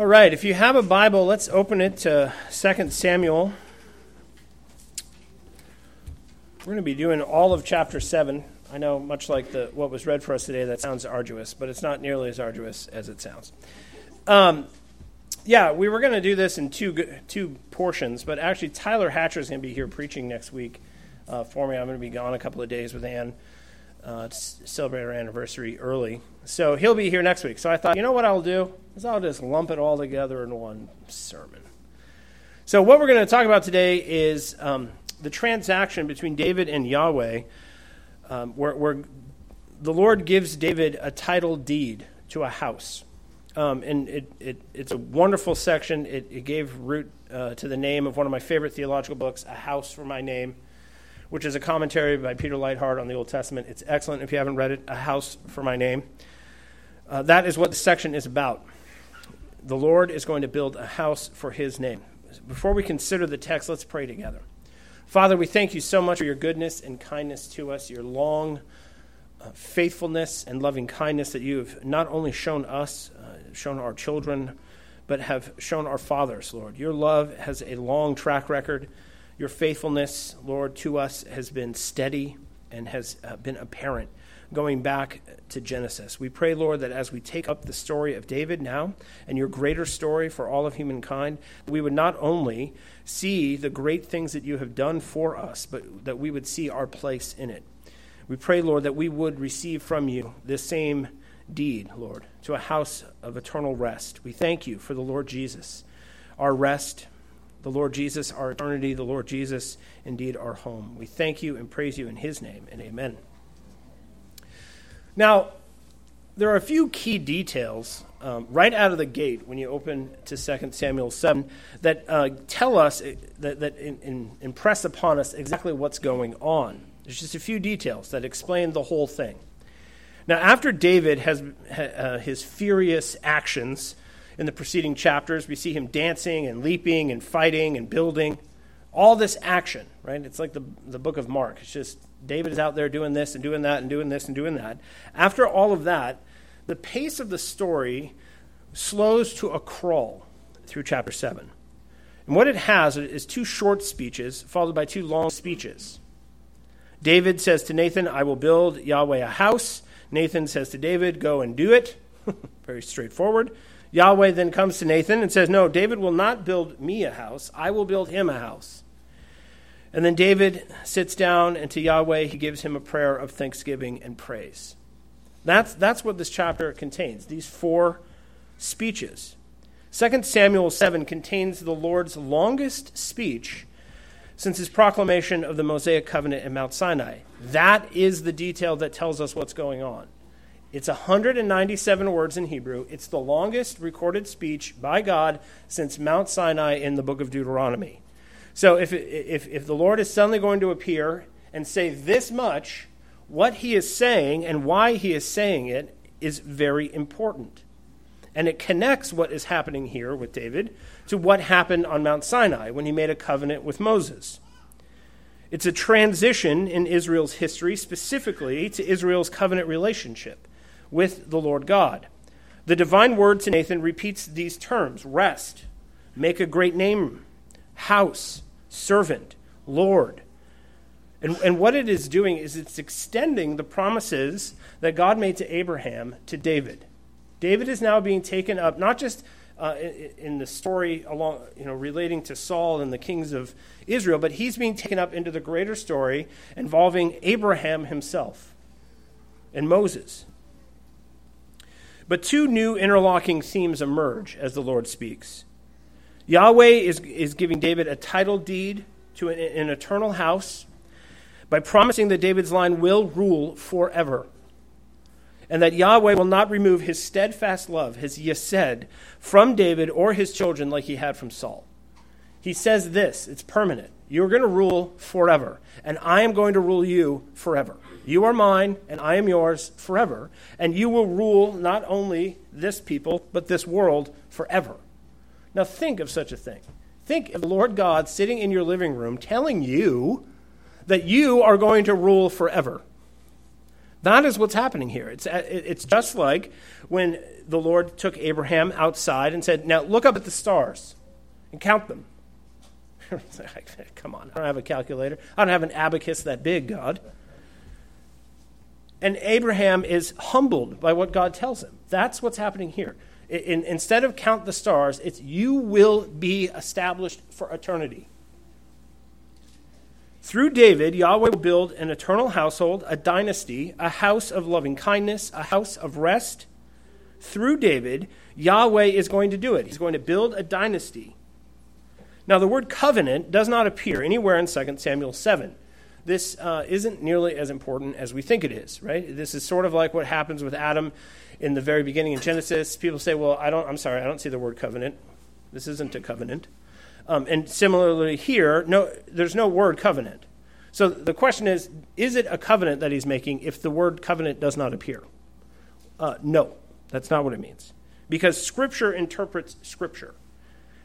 All right, if you have a Bible, let's open it to 2 Samuel. We're going to be doing all of chapter 7. I know, much like the, what was read for us today, that sounds arduous, but it's not nearly as arduous as it sounds. Um, yeah, we were going to do this in two, two portions, but actually, Tyler Hatcher is going to be here preaching next week uh, for me. I'm going to be gone a couple of days with Ann uh, to celebrate our anniversary early. So he'll be here next week. So I thought, you know what I'll do? Is I'll just lump it all together in one sermon. So what we're going to talk about today is um, the transaction between David and Yahweh, um, where, where, the Lord gives David a title deed to a house. Um, and it, it, it's a wonderful section. It, it gave root uh, to the name of one of my favorite theological books, A House for My Name which is a commentary by Peter Leithart on the Old Testament. It's excellent if you haven't read it, A House for My Name. Uh, that is what the section is about. The Lord is going to build a house for his name. Before we consider the text, let's pray together. Father, we thank you so much for your goodness and kindness to us, your long uh, faithfulness and loving kindness that you have not only shown us, uh, shown our children, but have shown our fathers, Lord. Your love has a long track record. Your faithfulness, Lord, to us has been steady and has uh, been apparent going back to Genesis. We pray, Lord, that as we take up the story of David now and your greater story for all of humankind, we would not only see the great things that you have done for us, but that we would see our place in it. We pray, Lord, that we would receive from you this same deed, Lord, to a house of eternal rest. We thank you for the Lord Jesus, our rest the Lord Jesus, our eternity, the Lord Jesus, indeed our home. We thank you and praise you in his name, and amen. Now, there are a few key details um, right out of the gate when you open to 2 Samuel 7 that uh, tell us, uh, that, that in, in, impress upon us exactly what's going on. There's just a few details that explain the whole thing. Now, after David has uh, his furious actions in the preceding chapters. We see him dancing and leaping and fighting and building. All this action, right? It's like the, the book of Mark. It's just David is out there doing this and doing that and doing this and doing that. After all of that, the pace of the story slows to a crawl through chapter 7. And what it has is two short speeches followed by two long speeches. David says to Nathan, I will build Yahweh a house. Nathan says to David, Go and do it. Very straightforward. Yahweh then comes to Nathan and says, No, David will not build me a house, I will build him a house. And then David sits down, and to Yahweh, he gives him a prayer of thanksgiving and praise. That's, that's what this chapter contains, these four speeches. 2 Samuel 7 contains the Lord's longest speech since his proclamation of the Mosaic covenant at Mount Sinai. That is the detail that tells us what's going on. It's 197 words in Hebrew. It's the longest recorded speech by God since Mount Sinai in the book of Deuteronomy. So if, if, if the Lord is suddenly going to appear and say this much, what he is saying and why he is saying it is very important. And it connects what is happening here with David to what happened on Mount Sinai when he made a covenant with Moses. It's a transition in Israel's history, specifically to Israel's covenant relationship with the Lord God. The divine word to Nathan repeats these terms rest, make a great name, house, servant, Lord. And, and what it is doing is it's extending the promises that God made to Abraham to David. David is now being taken up, not just uh, in, in, the story along, you know, relating to Saul and the kings of Israel, but he's being taken up into the greater story involving Abraham himself and Moses. But two new interlocking themes emerge as the Lord speaks. Yahweh is, is giving David a title deed to an, an eternal house by promising that David's line will rule forever and that Yahweh will not remove his steadfast love, his hesed, from David or his children like he had from Saul. He says this it's permanent. You're going to rule forever, and I am going to rule you forever. You are mine, and I am yours forever. And you will rule not only this people, but this world forever. Now, think of such a thing. Think of the Lord God sitting in your living room telling you that you are going to rule forever. That is what's happening here. It's, it's just like when the Lord took Abraham outside and said, Now look up at the stars and count them. Come on, I don't have a calculator. I don't have an abacus that big, God. And Abraham is humbled by what God tells him. That's what's happening here. In, instead of count the stars, it's you will be established for eternity. Through David, Yahweh will build an eternal household, a dynasty, a house of loving kindness, a house of rest. Through David, Yahweh is going to do it. He's going to build a dynasty. Now, the word covenant does not appear anywhere in 2 Samuel 7. This uh, isn't nearly as important as we think it is, right? This is sort of like what happens with Adam in the very beginning in Genesis. People say, well, I don't, I'm sorry, I don't see the word covenant. This isn't a covenant. Um, and similarly here, no, there's no word covenant. So the question is, is it a covenant that he's making if the word covenant does not appear? Uh, no, that's not what it means. Because Scripture interprets Scripture.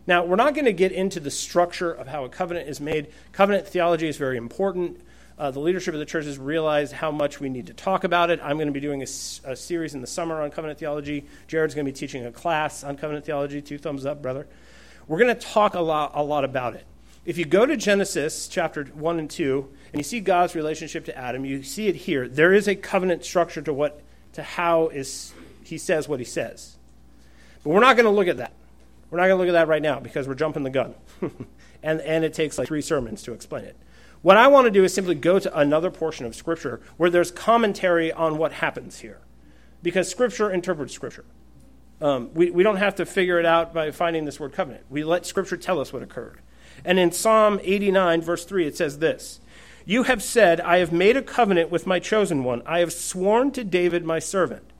Now, we're not going to get into the structure of how a covenant is made. Covenant theology is very important. Uh, the leadership of the church has realized how much we need to talk about it. I'm going to be doing a, a series in the summer on covenant theology. Jared's going to be teaching a class on covenant theology. Two thumbs up, brother. We're going to talk a lot, a lot about it. If you go to Genesis chapter 1 and 2 and you see God's relationship to Adam, you see it here. There is a covenant structure to what to how is he says what he says. But we're not going to look at that. We're not going to look at that right now because we're jumping the gun. and, and it takes like three sermons to explain it. What I want to do is simply go to another portion of Scripture where there's commentary on what happens here. Because Scripture interprets Scripture. Um, we, we don't have to figure it out by finding this word covenant. We let Scripture tell us what occurred. And in Psalm 89, verse 3, it says this You have said, I have made a covenant with my chosen one. I have sworn to David, my servant.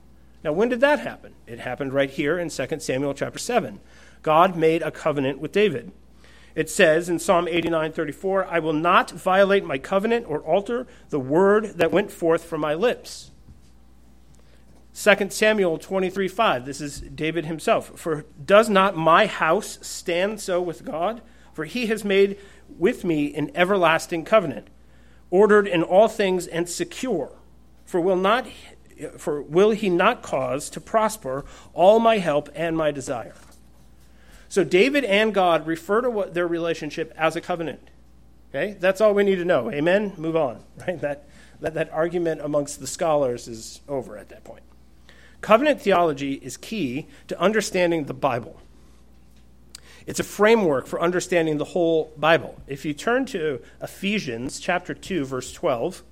Now, when did that happen? It happened right here in 2 Samuel chapter 7. God made a covenant with David. It says in Psalm 89:34, "I will not violate my covenant or alter the word that went forth from my lips." 2 Samuel 23:5, this is David himself, "For does not my house stand so with God? For he has made with me an everlasting covenant, ordered in all things and secure. For will not for will he not cause to prosper all my help and my desire?" So David and God refer to what their relationship as a covenant. Okay? That's all we need to know. Amen? Move on. Right? That, that, that argument amongst the scholars is over at that point. Covenant theology is key to understanding the Bible. It's a framework for understanding the whole Bible. If you turn to Ephesians chapter 2 verse 12,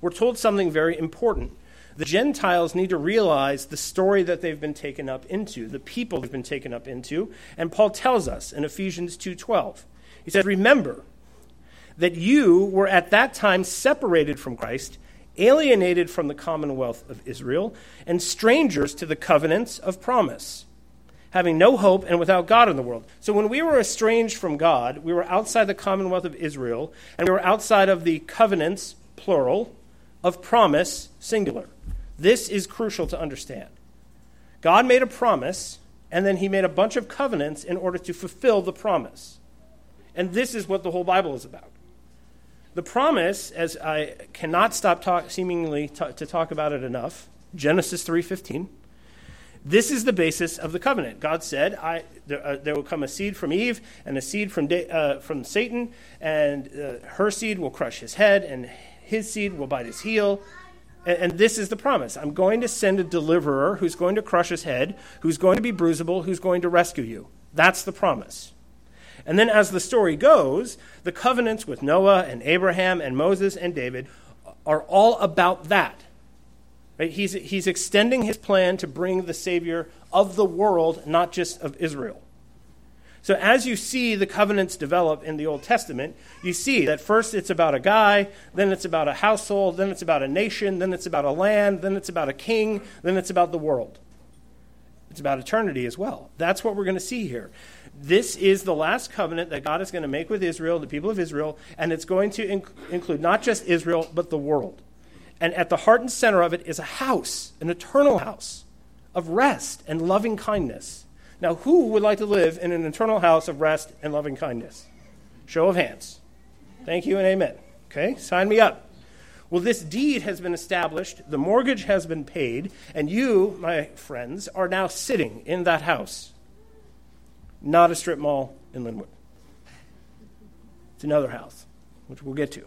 we're told something very important the Gentiles need to realize the story that they've been taken up into, the people they've been taken up into. And Paul tells us in Ephesians 2:12. He says, "Remember that you were at that time separated from Christ, alienated from the commonwealth of Israel, and strangers to the covenants of promise." having no hope and without God in the world. So when we were estranged from God, we were outside the commonwealth of Israel, and we were outside of the covenants, plural, of promise, singular. This is crucial to understand. God made a promise, and then he made a bunch of covenants in order to fulfill the promise. And this is what the whole Bible is about. The promise, as I cannot stop talk, seemingly to, to talk about it enough, Genesis 3:15. This is the basis of the covenant. God said, I, there, uh, there, will come a seed from Eve and a seed from, uh, from Satan, and uh, her seed will crush his head, and his seed will bite his heel, and, this is the promise I'm going to send a deliverer who's going to crush his head, who's going to be bruisable, who's going to rescue you. That's the promise. And then, as the story goes, the covenants with Noah and Abraham and Moses and David are all about that. Right? He's, he's extending his plan to bring the Savior of the world, not just of Israel. So, as you see the covenants develop in the Old Testament, you see that first it's about a guy, then it's about a household, then it's about a nation, then it's about a land, then it's about a king, then it's about the world. It's about eternity as well. That's what we're going to see here. This is the last covenant that God is going to make with Israel, the people of Israel, and it's going to inc- include not just Israel, but the world. And at the heart and center of it is a house, an eternal house of rest and loving kindness now, who would like to live in an eternal house of rest and loving kindness? Show of hands. Thank you and amen. Okay, sign me up. Well, this deed has been established, the mortgage has been paid, and you, my friends, are now sitting in that house. Not a strip mall in Lynnwood. It's another house, which we'll get to.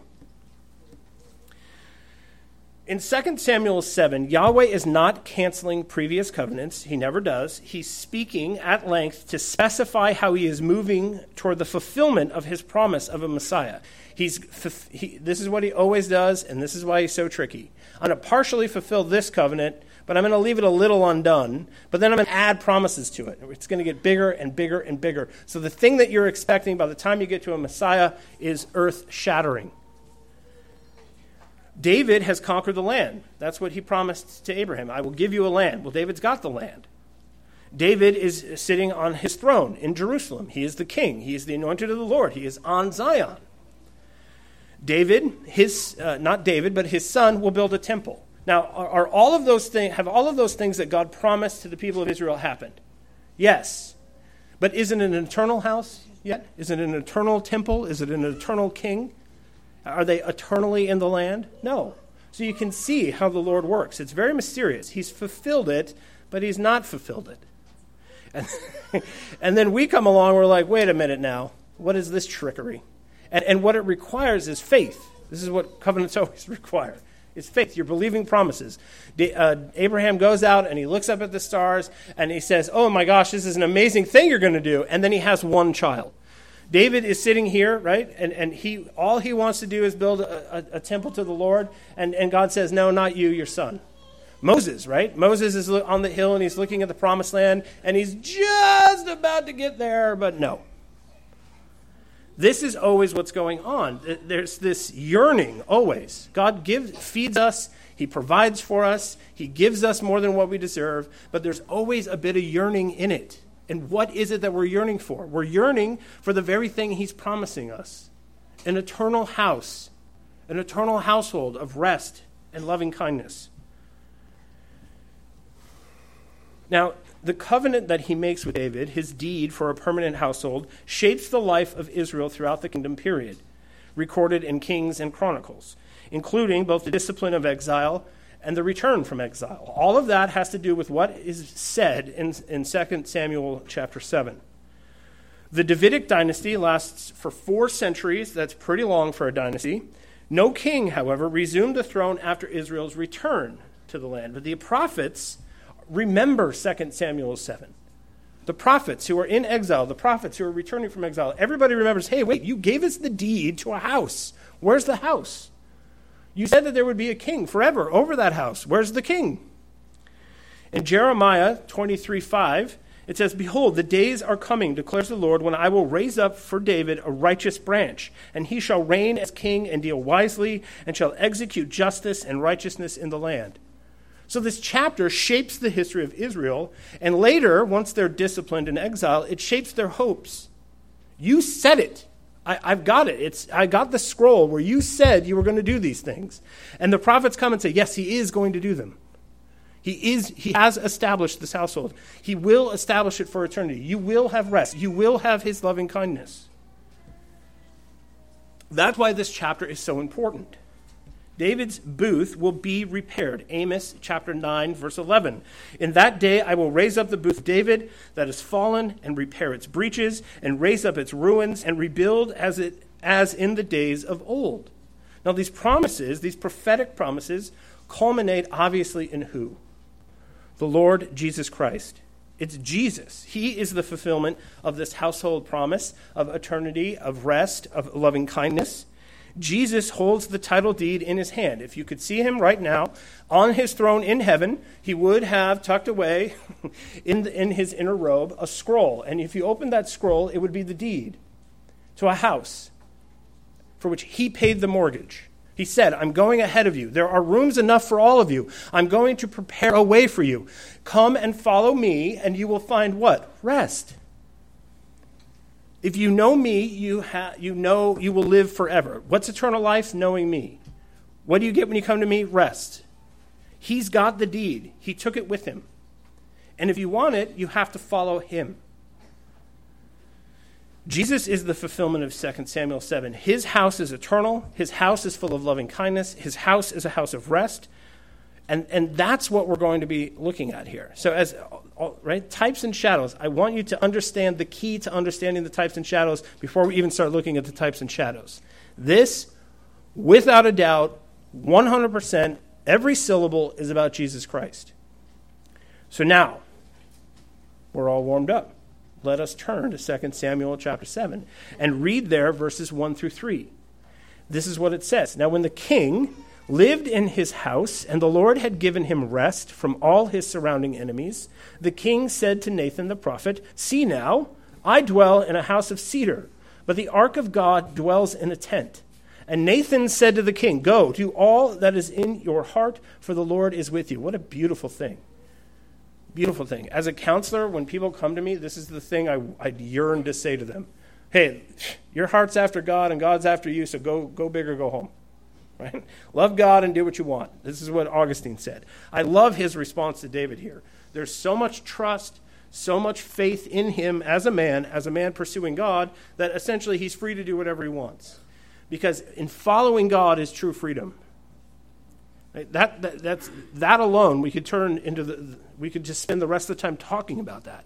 In 2 Samuel 7, Yahweh is not canceling previous covenants. He never does. He's speaking at length to specify how he is moving toward the fulfillment of his promise of a Messiah. He's, he, this is what he always does, and this is why he's so tricky. I'm going to partially fulfill this covenant, but I'm going to leave it a little undone, but then I'm going to add promises to it. It's going to get bigger and bigger and bigger. So the thing that you're expecting by the time you get to a Messiah is earth shattering. David has conquered the land. That's what he promised to Abraham. I will give you a land. Well, David's got the land. David is sitting on his throne in Jerusalem. He is the king. He is the anointed of the Lord. He is on Zion. David, his uh, not David, but his son will build a temple. Now, are, are all of those things have all of those things that God promised to the people of Israel happened? Yes. But is it an eternal house yet? Is it an eternal temple? Is it an eternal king? Are they eternally in the land? No. So you can see how the Lord works. It's very mysterious. He's fulfilled it, but he's not fulfilled it. And, and then we come along, we're like, wait a minute now. What is this trickery? And, and what it requires is faith. This is what covenants always require. It's faith. You're believing promises. Uh, Abraham goes out and he looks up at the stars and he says, Oh my gosh, this is an amazing thing you're going to do. And then he has one child. David is sitting here, right? And, and he, all he wants to do is build a, a, a temple to the Lord. And, and God says, No, not you, your son. Moses, right? Moses is on the hill and he's looking at the promised land and he's just about to get there, but no. This is always what's going on. There's this yearning always. God gives, feeds us, He provides for us, He gives us more than what we deserve, but there's always a bit of yearning in it. And what is it that we're yearning for? We're yearning for the very thing He's promising us an eternal house, an eternal household of rest and loving kindness. Now, the covenant that he makes with David, his deed for a permanent household, shapes the life of Israel throughout the kingdom period, recorded in Kings and Chronicles, including both the discipline of exile and the return from exile. All of that has to do with what is said in, in 2 Samuel chapter 7. The Davidic dynasty lasts for four centuries. That's pretty long for a dynasty. No king, however, resumed the throne after Israel's return to the land. But the prophets remember 2 Samuel 7. The prophets who are in exile, the prophets who are returning from exile, everybody remembers hey, wait, you gave us the deed to a house. Where's the house? You said that there would be a king forever over that house. Where's the king? In Jeremiah 23 5, it says, Behold, the days are coming, declares the Lord, when I will raise up for David a righteous branch, and he shall reign as king and deal wisely, and shall execute justice and righteousness in the land. So, this chapter shapes the history of Israel, and later, once they're disciplined in exile, it shapes their hopes. You said it. I, have got it. It's, I got the scroll where you said you were going to do these things. And the prophets come and say, Yes, he is going to do them. He, is, he has established this household. He will establish it for eternity. You will have rest. You will have his loving kindness. That's why this chapter is so important. David's booth will be repaired. Amos chapter 9, verse 11. In that day I will raise up the booth of David that is fallen, and repair its breaches, and raise up its ruins, and rebuild as, it, as in the days of old. Now, these promises, these prophetic promises, culminate obviously in who? The Lord Jesus Christ. It's Jesus. He is the fulfillment of this household promise of eternity, of rest, of loving kindness. Jesus holds the title deed in his hand. If you could see him right now on his throne in heaven, he would have tucked away in, the, in his inner robe a scroll. And if you opened that scroll, it would be the deed to a house for which he paid the mortgage. He said, I'm going ahead of you. There are rooms enough for all of you. I'm going to prepare a way for you. Come and follow me, and you will find what? Rest. If you know me, you, ha- you know you will live forever. What's eternal life? Knowing me. What do you get when you come to me? Rest. He's got the deed, He took it with Him. And if you want it, you have to follow Him. Jesus is the fulfillment of 2 Samuel 7. His house is eternal. His house is full of loving kindness. His house is a house of rest. And, and that's what we're going to be looking at here. So, as right, types and shadows, I want you to understand the key to understanding the types and shadows before we even start looking at the types and shadows. This, without a doubt, 100%, every syllable is about Jesus Christ. So now, we're all warmed up let us turn to 2 Samuel chapter 7 and read there verses 1 through 3. This is what it says Now, when the king lived in his house, and the Lord had given him rest from all his surrounding enemies, the king said to Nathan the prophet, See now, I dwell in a house of cedar, but the ark of God dwells in a tent. And Nathan said to the king, Go, do all that is in your heart, for the Lord is with you. What a beautiful thing. Beautiful thing. As a counselor, when people come to me, this is the thing I, I yearn to say to them. Hey, your heart's after God and God's after you, so go, go big or go home. Right? Love God and do what you want. This is what Augustine said. I love his response to David here. There's so much trust, so much faith in him as a man, as a man pursuing God, that essentially he's free to do whatever he wants. Because in following God is true freedom. Right? That, that, that's, that alone, we could turn into the, we could just spend the rest of the time talking about that.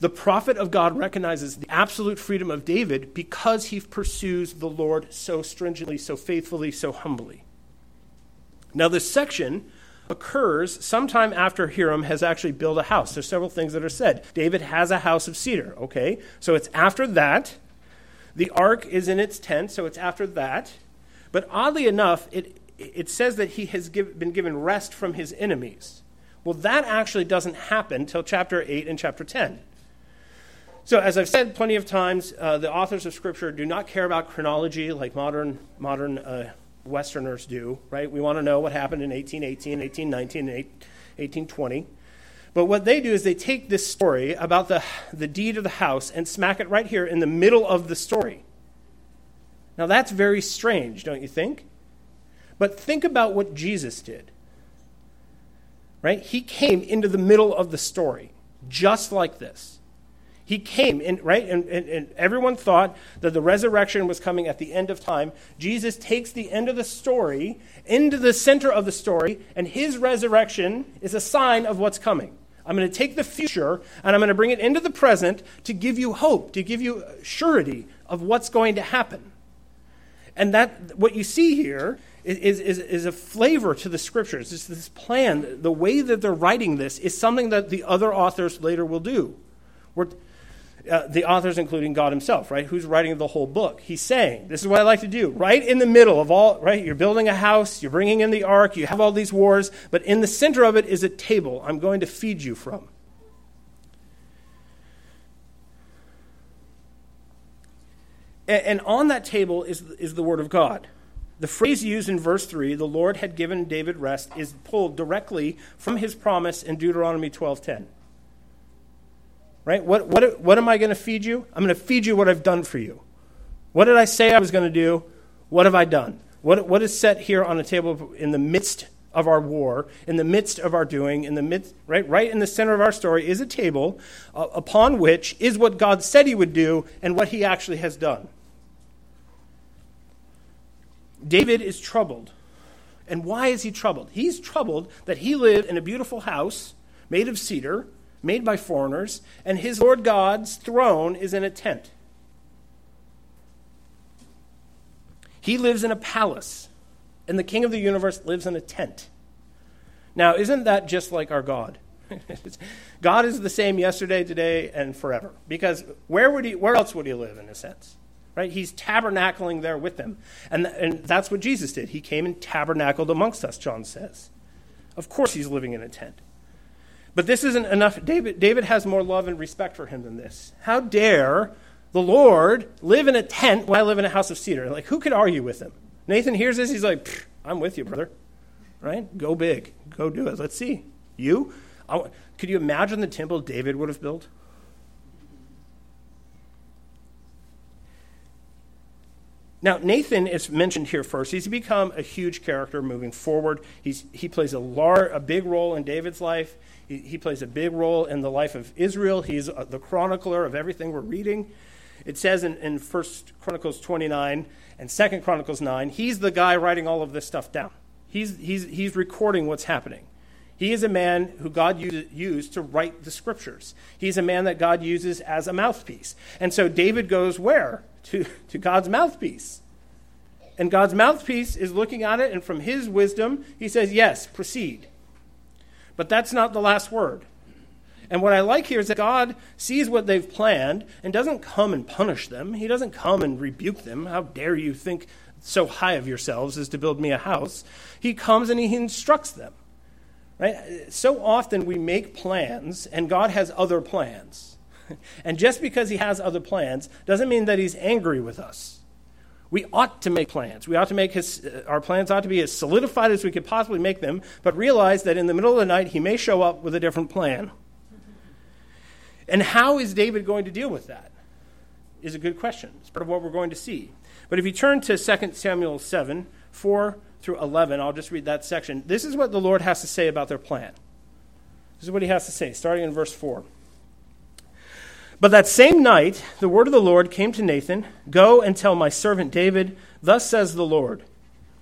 The prophet of God recognizes the absolute freedom of David because he pursues the Lord so stringently, so faithfully, so humbly. Now, this section occurs sometime after Hiram has actually built a house. There's several things that are said. David has a house of cedar, okay? So it's after that. The ark is in its tent, so it's after that. But oddly enough, it, it says that he has give, been given rest from his enemies. Well, that actually doesn't happen until chapter 8 and chapter 10. So, as I've said plenty of times, uh, the authors of Scripture do not care about chronology like modern, modern uh, Westerners do, right? We want to know what happened in 1818, 1819, and 1820. But what they do is they take this story about the, the deed of the house and smack it right here in the middle of the story. Now, that's very strange, don't you think? But think about what Jesus did. Right? He came into the middle of the story, just like this. He came in, right? And, and, and, everyone thought that the resurrection was coming at the end of time. Jesus takes the end of the story into the center of the story, and his resurrection is a sign of what's coming. I'm going to take the future and I'm going to bring it into the present to give you hope, to give you surety of what's going to happen. And that what you see here is, is, is a flavor to the scriptures. It's this plan. The way that they're writing this is something that the other authors later will do. Uh, the authors, including God Himself, right? Who's writing the whole book? He's saying, This is what I like to do. Right in the middle of all, right? You're building a house, you're bringing in the ark, you have all these wars, but in the center of it is a table I'm going to feed you from. And, and on that table is, is the Word of God. The phrase used in verse 3, the Lord had given David rest, is pulled directly from his promise in Deuteronomy 12:10. Right? What, what, what am I going to feed you? I'm going to feed you what I've done for you. What did I say I was going to do? What have I done? What, what is set here on the table in the midst of our war, in the midst of our doing, in the midst, right, right in the center of our story is a table uh, upon which is what God said he would do and what he actually has done. David is troubled. And why is he troubled? He's troubled that he lived in a beautiful house made of cedar, made by foreigners, and his Lord God's throne is in a tent. He lives in a palace, and the king of the universe lives in a tent. Now, isn't that just like our God? God is the same yesterday, today, and forever. Because where would he where else would he live in a sense? right? He's tabernacling there with them. And, and that's what Jesus did. He came and tabernacled amongst us, John says. Of course, he's living in a tent. But this isn't enough. David, David has more love and respect for him than this. How dare the Lord live in a tent while I live in a house of cedar? Like, who could argue with him? Nathan hears this. He's like, I'm with you, brother. Right? Go big. Go do it. Let's see. You? I, could you imagine the temple David would have built? Now, Nathan is mentioned here first. He's become a huge character moving forward. He's, he plays a, lar- a big role in David's life. He, he plays a big role in the life of Israel. He's a, the chronicler of everything we're reading. It says in, in 1 Chronicles 29 and 2 Chronicles 9, he's the guy writing all of this stuff down. He's, he's, he's recording what's happening. He is a man who God used to write the scriptures. He's a man that God uses as a mouthpiece. And so David goes where? To, to God's mouthpiece. And God's mouthpiece is looking at it, and from his wisdom, he says, Yes, proceed. But that's not the last word. And what I like here is that God sees what they've planned and doesn't come and punish them. He doesn't come and rebuke them. How dare you think so high of yourselves as to build me a house? He comes and he instructs them. Right? So often we make plans and God has other plans. And just because he has other plans doesn't mean that he's angry with us. We ought to make plans. We ought to make his, uh, our plans ought to be as solidified as we could possibly make them, but realize that in the middle of the night he may show up with a different plan. And how is David going to deal with that? Is a good question. It's part of what we're going to see. But if you turn to 2 Samuel 7, 4 through 11, I'll just read that section. This is what the Lord has to say about their plan. This is what he has to say, starting in verse 4. But that same night, the word of the Lord came to Nathan Go and tell my servant David, Thus says the Lord,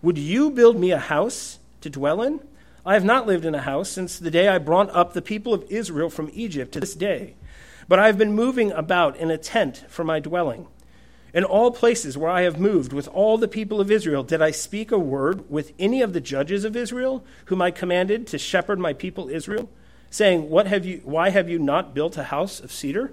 Would you build me a house to dwell in? I have not lived in a house since the day I brought up the people of Israel from Egypt to this day. But I have been moving about in a tent for my dwelling. In all places where I have moved with all the people of Israel, did I speak a word with any of the judges of Israel, whom I commanded to shepherd my people Israel, saying, what have you, Why have you not built a house of cedar?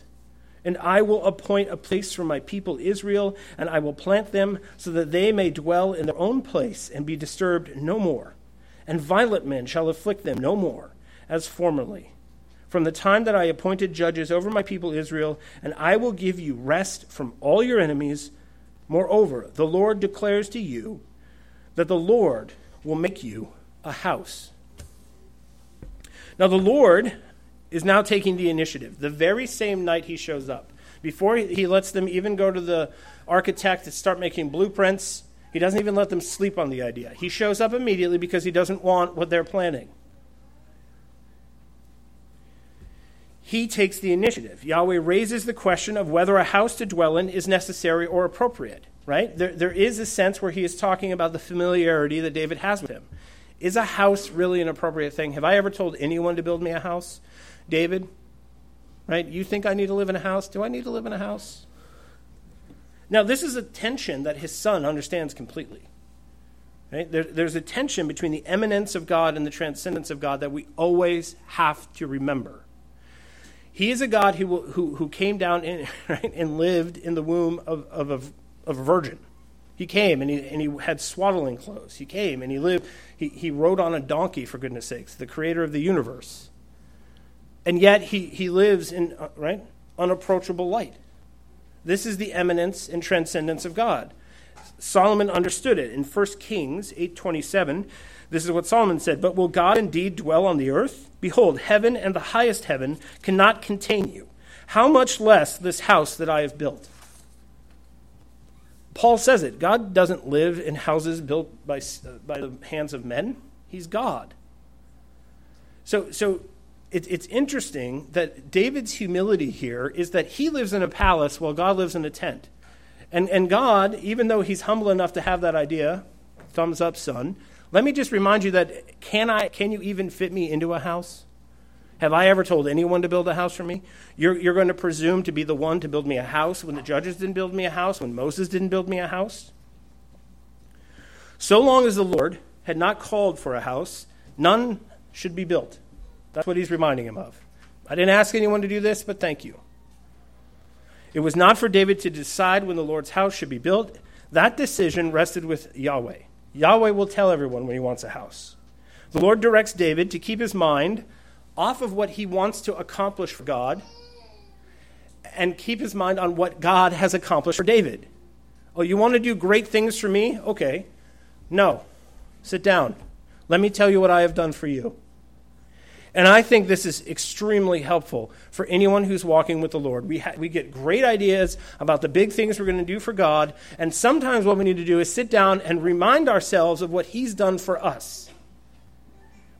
And I will appoint a place for my people Israel, and I will plant them so that they may dwell in their own place and be disturbed no more. And violent men shall afflict them no more, as formerly from the time that I appointed judges over my people Israel, and I will give you rest from all your enemies. Moreover, the Lord declares to you that the Lord will make you a house. Now, the Lord is now taking the initiative. The very same night he shows up, before he lets them even go to the architect to start making blueprints, he doesn't even let them sleep on the idea. He shows up immediately because he doesn't want what they're planning. he takes the initiative. Yahweh raises the question of whether a house to dwell in is necessary or appropriate, right? There, there is a sense where he is talking about the familiarity that David has with him. Is a house really an appropriate thing? Have I ever told anyone to build me a house? David, right? You think I need to live in a house? Do I need to live in a house? Now, this is a tension that his son understands completely. Right? There, there's a tension between the immanence of God and the transcendence of God that we always have to remember. He is a God who, who, who came down in, right, and lived in the womb of, of, of, of a virgin. He came and he, and he had swaddling clothes. He came and he lived, he, he rode on a donkey, for goodness sakes, the creator of the universe. And yet he, he lives in, uh, right, unapproachable light. This is the immanence and transcendence of God. Solomon understood it in 1 Kings 8:27. This is what Solomon said, "But will God indeed dwell on the earth? Behold, heaven and the highest heaven cannot contain you. How much less this house that I have built?" Paul says it. God doesn't live in houses built by, by the hands of men. He's God. So, so it, it's interesting that David's humility here is that he lives in a palace while God lives in a tent. And, and God, even though he's humble enough to have that idea, thumbs up, son, let me just remind you that can, I, can you even fit me into a house? Have I ever told anyone to build a house for me? You're, you're going to presume to be the one to build me a house when the judges didn't build me a house, when Moses didn't build me a house? So long as the Lord had not called for a house, none should be built. That's what he's reminding him of. I didn't ask anyone to do this, but thank you. It was not for David to decide when the Lord's house should be built. That decision rested with Yahweh. Yahweh will tell everyone when he wants a house. The Lord directs David to keep his mind off of what he wants to accomplish for God and keep his mind on what God has accomplished for David. Oh, you want to do great things for me? Okay. No. Sit down. Let me tell you what I have done for you. And I think this is extremely helpful for anyone who's walking with the Lord. We, ha- we get great ideas about the big things we're going to do for God, and sometimes what we need to do is sit down and remind ourselves of what He's done for us.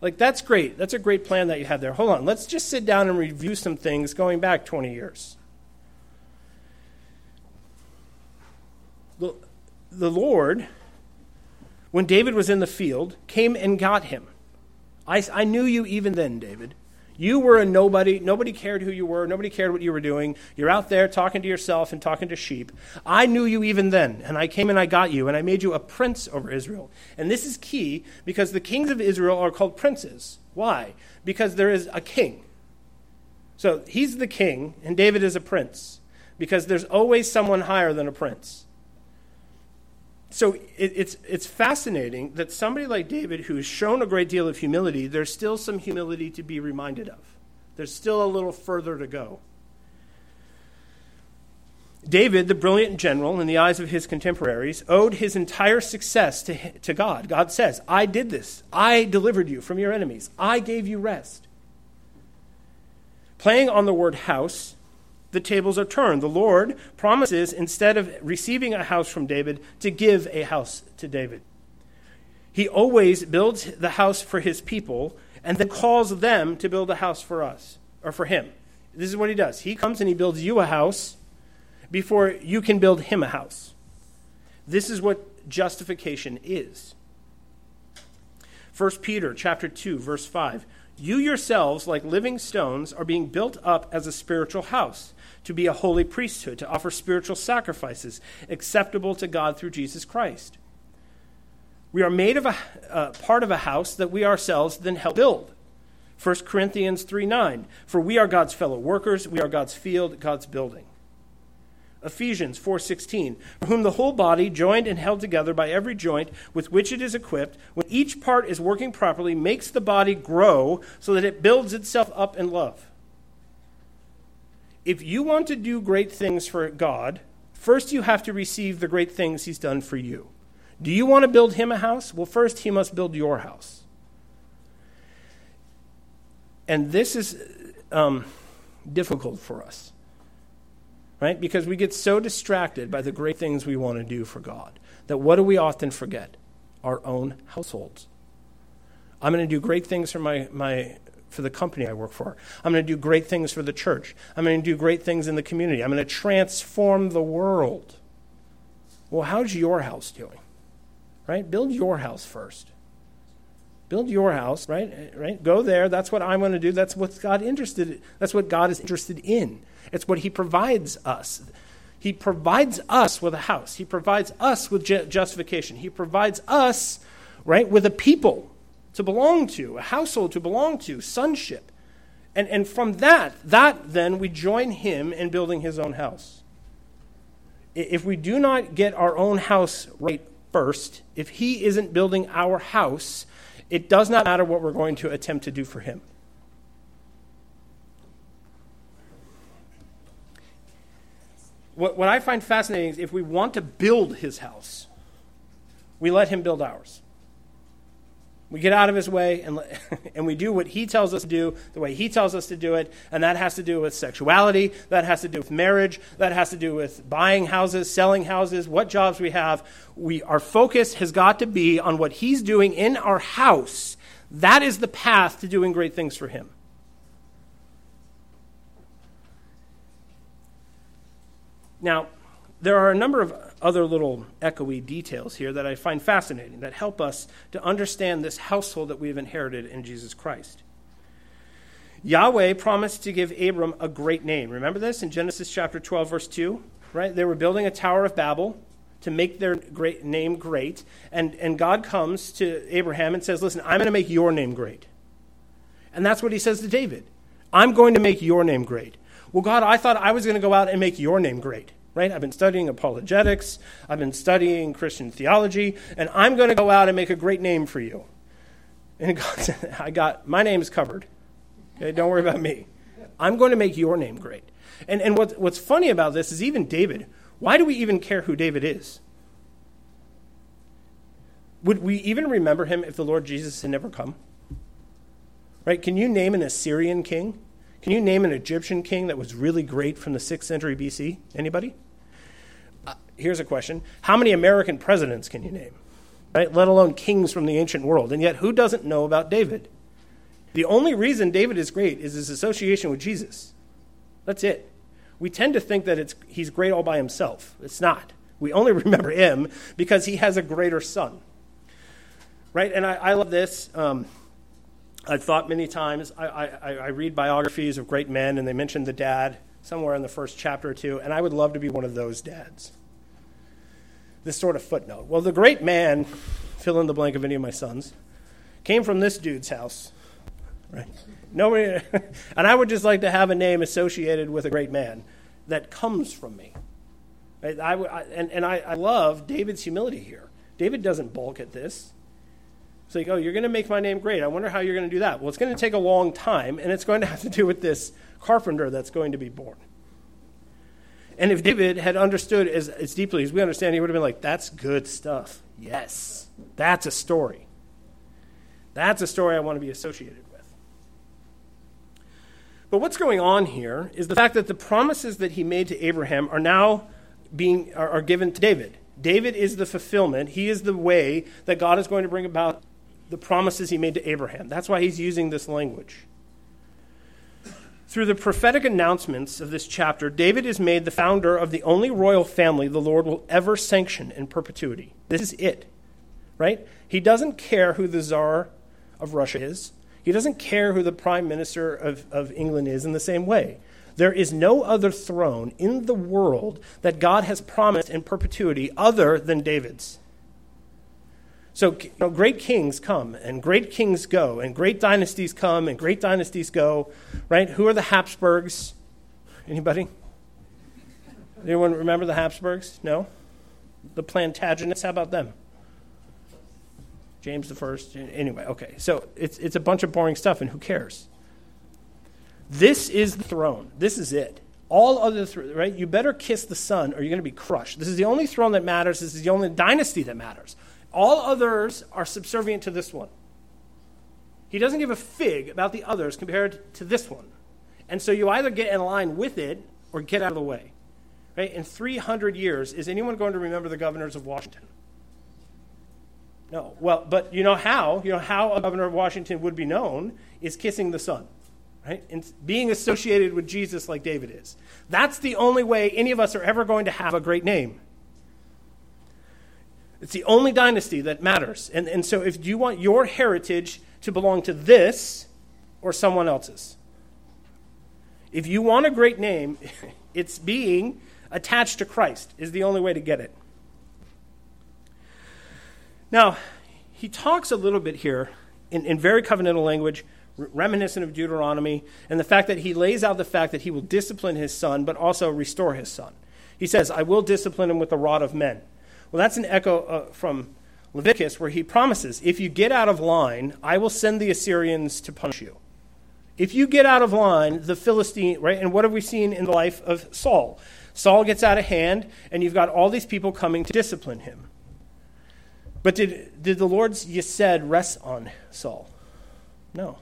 Like, that's great. That's a great plan that you have there. Hold on. Let's just sit down and review some things going back 20 years. The, the Lord, when David was in the field, came and got him. I, I knew you even then, David. You were a nobody. Nobody cared who you were. Nobody cared what you were doing. You're out there talking to yourself and talking to sheep. I knew you even then, and I came and I got you, and I made you a prince over Israel. And this is key because the kings of Israel are called princes. Why? Because there is a king. So he's the king, and David is a prince because there's always someone higher than a prince so it, it's, it's fascinating that somebody like David, who has shown a great deal of humility, there's still some humility to be reminded of. There's still a little further to go. David, the brilliant general in the eyes of his contemporaries, owed his entire success to, to God. God says, I did this. I delivered you from your enemies. I gave you rest. Playing on the word house, the tables are turned. The Lord promises, instead of receiving a house from David, to give a house to David. He always builds the house for his people and then calls them to build a house for us, or for him. This is what he does. He comes and he builds you a house before you can build him a house. This is what justification is. 1 Peter chapter 2 verse 5 You yourselves like living stones are being built up as a spiritual house to be a holy priesthood, to offer spiritual sacrifices acceptable to God through Jesus Christ. We are made of a uh, part of a house that we ourselves then help build. 1 Corinthians 3 9. For we are God's fellow workers, we are God's field, God's building. Ephesians 4:16 For whom the whole body joined and held together by every joint with which it is equipped when each part is working properly makes the body grow so that it builds itself up in love if you want to do great things for God, first you have to receive the great things He's done for you. Do you want to build Him a house? Well, first He must build your house. And this is um, difficult for us, right? Because we get so distracted by the great things we want to do for God that what do we often forget? Our own households. I'm going to do great things for my, my for the company I work for. I'm going to do great things for the church. I'm going to do great things in the community. I'm going to transform the world. Well, how's your house doing? Right? Build your house first. Build your house, right? Right? Go there. That's what I'm going to do. That's what God interested in. That's what God is interested in. It's what he provides us. He provides us with a house. He provides us with justification. He provides us, right, with a people to belong to, a household to belong to, sonship. And, and from that, that then we join him in building his own house. If we do not get our own house right first, if he isn't building our house, it does not matter what we're going to attempt to do for him. What, what I find fascinating is if we want to build his house, we let him build ours. We get out of his way and, and we do what he tells us to do the way he tells us to do it. And that has to do with sexuality. That has to do with marriage. That has to do with buying houses, selling houses, what jobs we have. We, our focus has got to be on what he's doing in our house. That is the path to doing great things for him. Now, there are a number of other little echoey details here that I find fascinating that help us to understand this household that we have inherited in Jesus Christ. Yahweh promised to give Abram a great name. Remember this in Genesis chapter 12, verse 2? Right? They were building a Tower of Babel to make their great name great. And, and God comes to Abraham and says, Listen, I'm going to make your name great. And that's what he says to David I'm going to make your name great. Well, God, I thought I was going to go out and make your name great right? I've been studying apologetics, I've been studying Christian theology, and I'm going to go out and make a great name for you. And God said, I got, my name is covered. Okay, don't worry about me. I'm going to make your name great. And, and what, what's funny about this is even David, why do we even care who David is? Would we even remember him if the Lord Jesus had never come? Right? Can you name an Assyrian king? Can you name an Egyptian king that was really great from the 6th century BC? Anybody? Uh, here's a question How many American presidents can you name? Right? Let alone kings from the ancient world. And yet, who doesn't know about David? The only reason David is great is his association with Jesus. That's it. We tend to think that it's, he's great all by himself. It's not. We only remember him because he has a greater son. Right? And I, I love this. Um, I've thought many times, I, I, I read biographies of great men, and they mention the dad somewhere in the first chapter or two, and I would love to be one of those dads. This sort of footnote. Well, the great man, fill in the blank of any of my sons, came from this dude's house. Right? Nobody, and I would just like to have a name associated with a great man that comes from me. I, I, and and I, I love David's humility here. David doesn't balk at this. It's like, oh, you're going to make my name great. I wonder how you're going to do that. Well, it's going to take a long time, and it's going to have to do with this carpenter that's going to be born. And if David had understood as, as deeply as we understand, he would have been like, that's good stuff. Yes, that's a story. That's a story I want to be associated with. But what's going on here is the fact that the promises that he made to Abraham are now being are, are given to David. David is the fulfillment. He is the way that God is going to bring about the promises he made to Abraham. That's why he's using this language. Through the prophetic announcements of this chapter, David is made the founder of the only royal family the Lord will ever sanction in perpetuity. This is it, right? He doesn't care who the czar of Russia is, he doesn't care who the prime minister of, of England is in the same way. There is no other throne in the world that God has promised in perpetuity other than David's. So you know, great kings come and great kings go, and great dynasties come and great dynasties go, right? Who are the Habsburgs? Anybody? Anyone remember the Habsburgs? No? The Plantagenets, how about them? James the First. Anyway, okay. So it's, it's a bunch of boring stuff, and who cares? This is the throne. This is it. All other, th- right? You better kiss the son or you're going to be crushed. This is the only throne that matters. This is the only dynasty that matters. All others are subservient to this one. He doesn't give a fig about the others compared to this one. And so you either get in line with it or get out of the way. Right? In 300 years, is anyone going to remember the governors of Washington? No. Well, but you know how? You know how a governor of Washington would be known is kissing the son, right? And being associated with Jesus like David is. That's the only way any of us are ever going to have a great name. It's the only dynasty that matters. And, and so, if you want your heritage to belong to this or someone else's, if you want a great name, it's being attached to Christ, is the only way to get it. Now, he talks a little bit here in, in very covenantal language, reminiscent of Deuteronomy, and the fact that he lays out the fact that he will discipline his son, but also restore his son. He says, I will discipline him with the rod of men. Well, that's an echo uh, from Leviticus where he promises, if you get out of line, I will send the Assyrians to punish you. If you get out of line, the Philistine, right? And what have we seen in the life of Saul? Saul gets out of hand, and you've got all these people coming to discipline him. But did, did the Lord's hesed rest on Saul? No,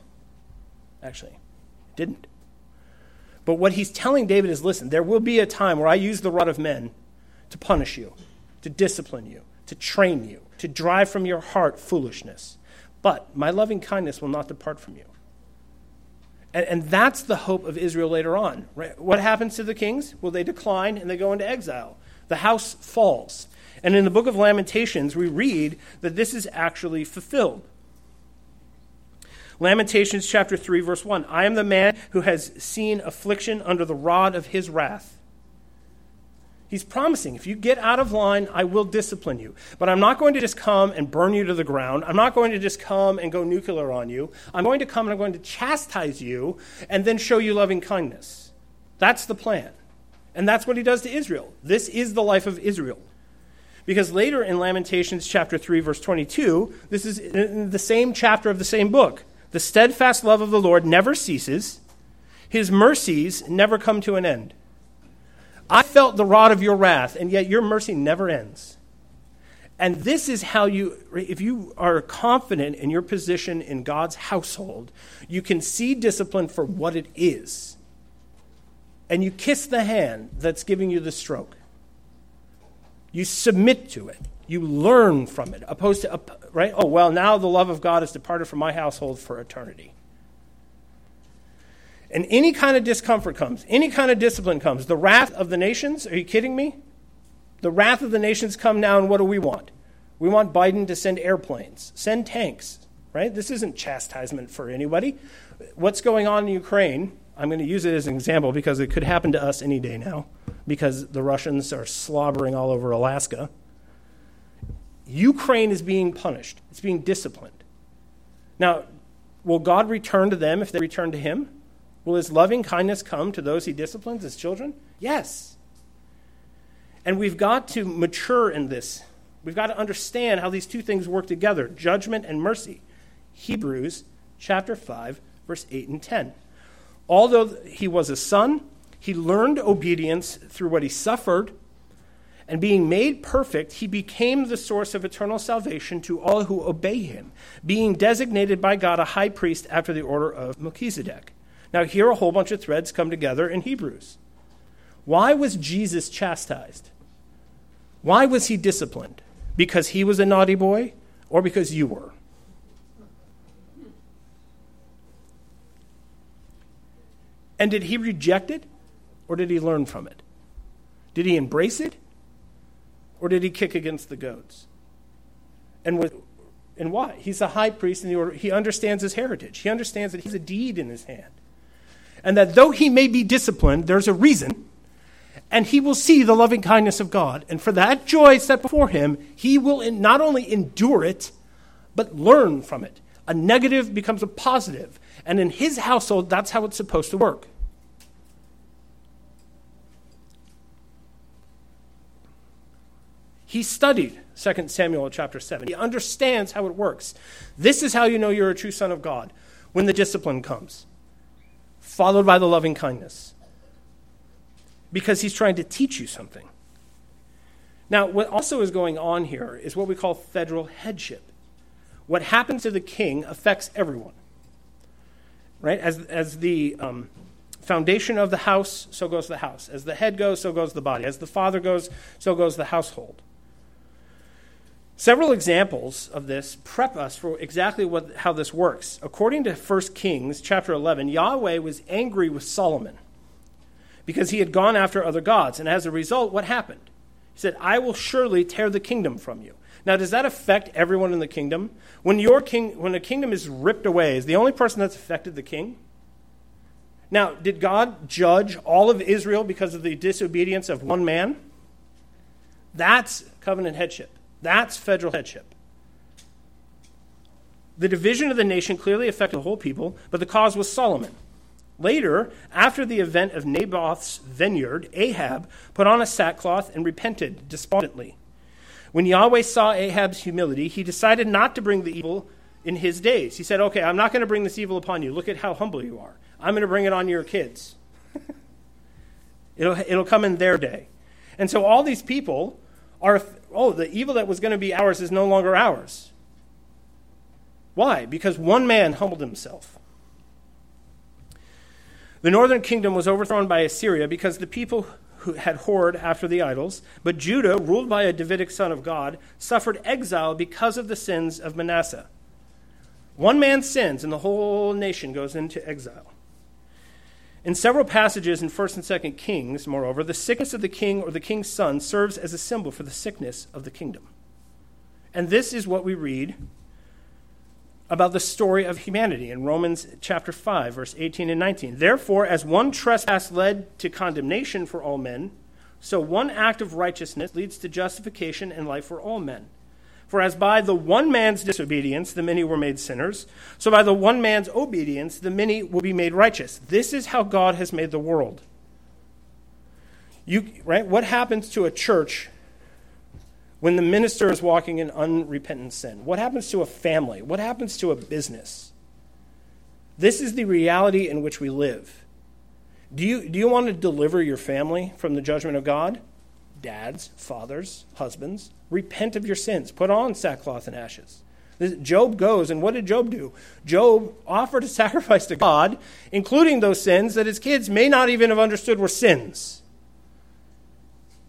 actually, it didn't. But what he's telling David is listen, there will be a time where I use the rod of men to punish you to discipline you, to train you, to drive from your heart foolishness. But my loving kindness will not depart from you. And, and that's the hope of Israel later on. Right? What happens to the kings? Well, they decline and they go into exile. The house falls. And in the book of Lamentations, we read that this is actually fulfilled. Lamentations chapter 3, verse 1 I am the man who has seen affliction under the rod of his wrath. He's promising, if you get out of line, I will discipline you. But I'm not going to just come and burn you to the ground. I'm not going to just come and go nuclear on you. I'm going to come and I'm going to chastise you and then show you loving kindness. That's the plan. And that's what he does to Israel. This is the life of Israel. Because later in Lamentations chapter 3 verse 22, this is in the same chapter of the same book. The steadfast love of the Lord never ceases. His mercies never come to an end. I felt the rod of your wrath, and yet your mercy never ends. And this is how you, if you are confident in your position in God's household, you can see discipline for what it is. And you kiss the hand that's giving you the stroke. You submit to it. You learn from it, opposed to, right? Oh, well, now the love of God has departed from my household for eternity. And any kind of discomfort comes, any kind of discipline comes. The wrath of the nations, are you kidding me? The wrath of the nations come now, and what do we want? We want Biden to send airplanes, send tanks, right? This isn't chastisement for anybody. What's going on in Ukraine? I'm going to use it as an example because it could happen to us any day now because the Russians are slobbering all over Alaska. Ukraine is being punished, it's being disciplined. Now, will God return to them if they return to Him? Will His loving kindness come to those He disciplines as children? Yes. And we've got to mature in this. We've got to understand how these two things work together judgment and mercy. Hebrews chapter 5, verse 8 and 10. Although he was a son, he learned obedience through what he suffered, and being made perfect, he became the source of eternal salvation to all who obey him, being designated by God a high priest after the order of Melchizedek. Now, here a whole bunch of threads come together in Hebrews. Why was Jesus chastised? Why was he disciplined? Because he was a naughty boy or because you were? And did he reject it or did he learn from it? Did he embrace it or did he kick against the goads? And, and why? He's a high priest in the order. He understands his heritage, he understands that he's a deed in his hand. And that though he may be disciplined, there's a reason and he will see the loving kindness of God. And for that joy set before him, he will not only endure it, but learn from it. A negative becomes a. And in his household, that's how it's supposed to work. He studied 2 Samuel chapter 7. He understands how it works. This is how you know you're a true son of God when the discipline comes, followed by the loving kindness because he's trying to teach you something. Now, what also is going on here is what we call federal headship. What happens to the king affects everyone. Right? As, as the um, foundation of the house, so goes the house. As the head goes, so goes the body. As the father goes, so goes the household. Several examples of this prep us for exactly what, how this works. According to 1 Kings chapter 11, Yahweh was angry with Solomon because he had gone after other gods. And as a result, what happened? He said, I will surely tear the kingdom from you. Now, does that affect everyone in the kingdom? When your king, when a kingdom is ripped away, is the only person that's affected the king? Now, did God judge all of Israel because of the disobedience of one man? That's covenant headship. That's federal headship. The division of the nation clearly affected the whole people, but the cause was Solomon. Later, after the event of Naboth's vineyard, Ahab put on a sackcloth and repented despondently. When Yahweh saw Ahab's humility, he decided not to bring the evil in his days. He said, Okay, I'm not going to bring this evil upon you. Look at how humble you are. I'm going to bring it on your kids. it'll, it'll come in their day. And so all these people are, oh, the evil that was going to be ours is no longer ours. Why? Because one man humbled himself. The northern kingdom was overthrown by Assyria because the people who had whored after the idols, but Judah, ruled by a Davidic son of God, suffered exile because of the sins of Manasseh. One man sins, and the whole nation goes into exile. In several passages in 1st and 2nd Kings, moreover, the sickness of the king or the king's son serves as a symbol for the sickness of the kingdom. And this is what we read about the story of humanity in Romans chapter 5, verse 18 and 19. Therefore, as one trespass led to condemnation for all men, so one act of righteousness leads to justification and life for all men. For as by the one man's disobedience the many were made sinners, so by the one man's obedience the many will be made righteous. This is how God has made the world. You, right? What happens to a church when the minister is walking in unrepentant sin? What happens to a family? What happens to a business? This is the reality in which we live. Do you, do you want to deliver your family from the judgment of God? Dads, fathers, husbands, Repent of your sins. Put on sackcloth and ashes. Job goes, and what did Job do? Job offered a sacrifice to God, including those sins that his kids may not even have understood were sins.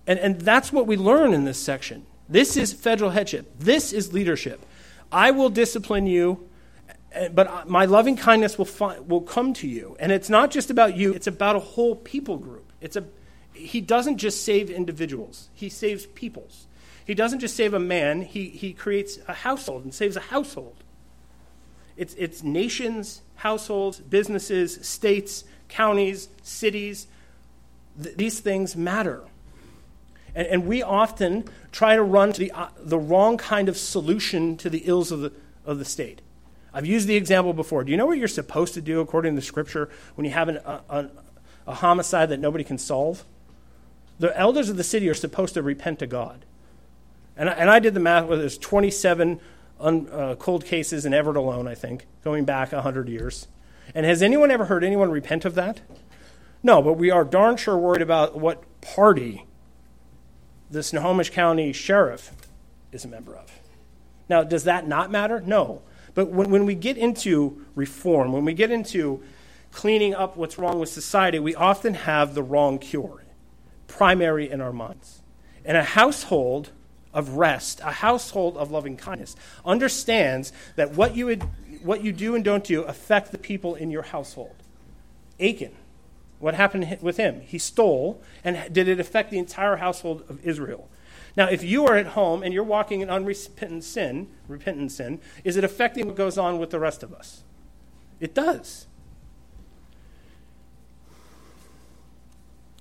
And, and that's what we learn in this section. This is federal headship. This is leadership. I will discipline you, but my loving kindness will, fi- will come to you. And it's not just about you, it's about a whole people group. It's a, he doesn't just save individuals, he saves peoples. He doesn't just save a man, he, he creates a household and saves a household. It's, it's nations, households, businesses, states, counties, cities. Th- these things matter. And, and, we often try to run to the, uh, the wrong kind of solution to the ills of the, of the state. I've used the example before. Do you know what you're supposed to do according to the scripture when you have an, a, a homicide that nobody can solve? The elders of the city are supposed to repent to God. And I, and I did the math there's 27 un, uh, cold cases in Everett alone, I think, going back 100 years. And has anyone ever heard anyone repent of that? No, but we are darn sure worried about what party the Snohomish County Sheriff is a member of. Now, does that not matter? No. But when, when we get into reform, when we get into cleaning up what's wrong with society, we often have the wrong cure, primary in our minds. In a household, of rest, a household of loving kindness, understands that what you, would, what you do and don't do affect the people in your household. Achan, what happened with him? He stole, and did it affect the entire household of Israel? Now, if you are at home and you're walking in unrepentant sin, repentant sin, is it affecting what goes on with the rest of us? It does.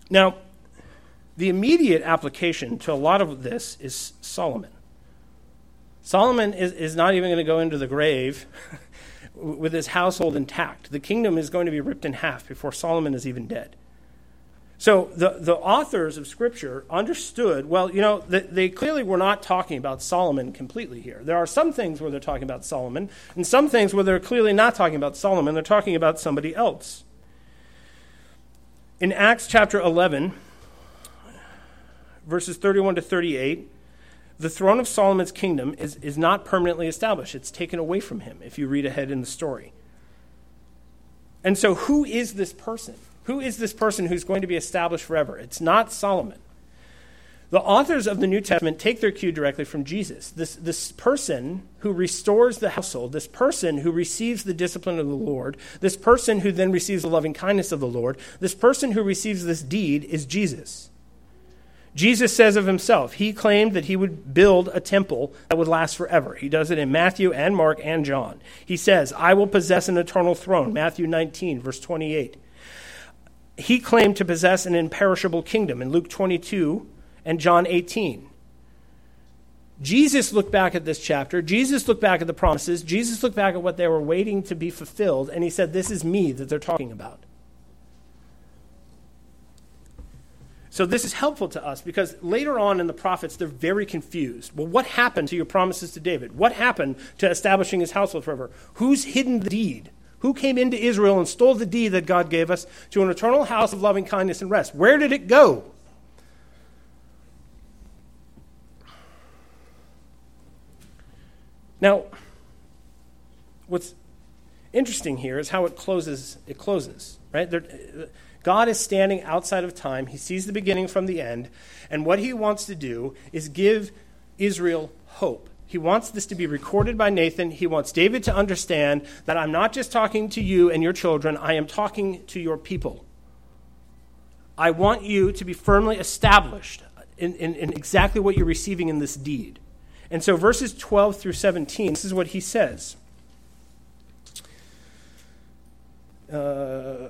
Now, the immediate application to a lot of this is Solomon. Solomon is, is not even going to go into the grave with his household intact. The kingdom is going to be ripped in half before Solomon is even dead. So the, the authors of Scripture understood, well, you know, they, they clearly were not talking about Solomon completely here. There are some things where they're talking about Solomon, and some things where they're clearly not talking about Solomon, they're talking about somebody else. In Acts chapter 11, verses 31 to 38, the throne of Solomon's kingdom is, is not permanently established. It's taken away from him if you read ahead in the story. And so, who is this person? Who is this person who's going to be established forever? It's not Solomon. The authors of the New Testament take their cue directly from Jesus. This, this person who restores the household, this person who receives the discipline of the Lord, this person who then receives the loving kindness of the Lord, this person who receives this deed is Jesus. Jesus says of himself, he claimed that he would build a temple that would last forever. He does it in Matthew and Mark and John. He says, I will possess an eternal throne, Matthew 19, verse 28. He claimed to possess an imperishable kingdom in Luke 22 and John 18. Jesus looked back at this chapter. Jesus looked back at the promises. Jesus looked back at what they were waiting to be fulfilled, and he said, This is me that they're talking about. So this is helpful to us because later on in the prophets, they're very confused. Well, what happened to your promises to David? What happened to establishing his household forever? Who's hidden the deed? Who came into Israel and stole the deed that God gave us to an eternal house of loving kindness and rest? Where did it go? Now, what's interesting here is how it closes. It closes, right? There, God is standing outside of time. He sees the beginning from the end. And what he wants to do is give Israel hope. He wants this to be recorded by Nathan. He wants David to understand that I'm not just talking to you and your children, I am talking to your people. I want you to be firmly established in, in, in exactly what you're receiving in this deed. And so, verses 12 through 17, this is what he says. Uh,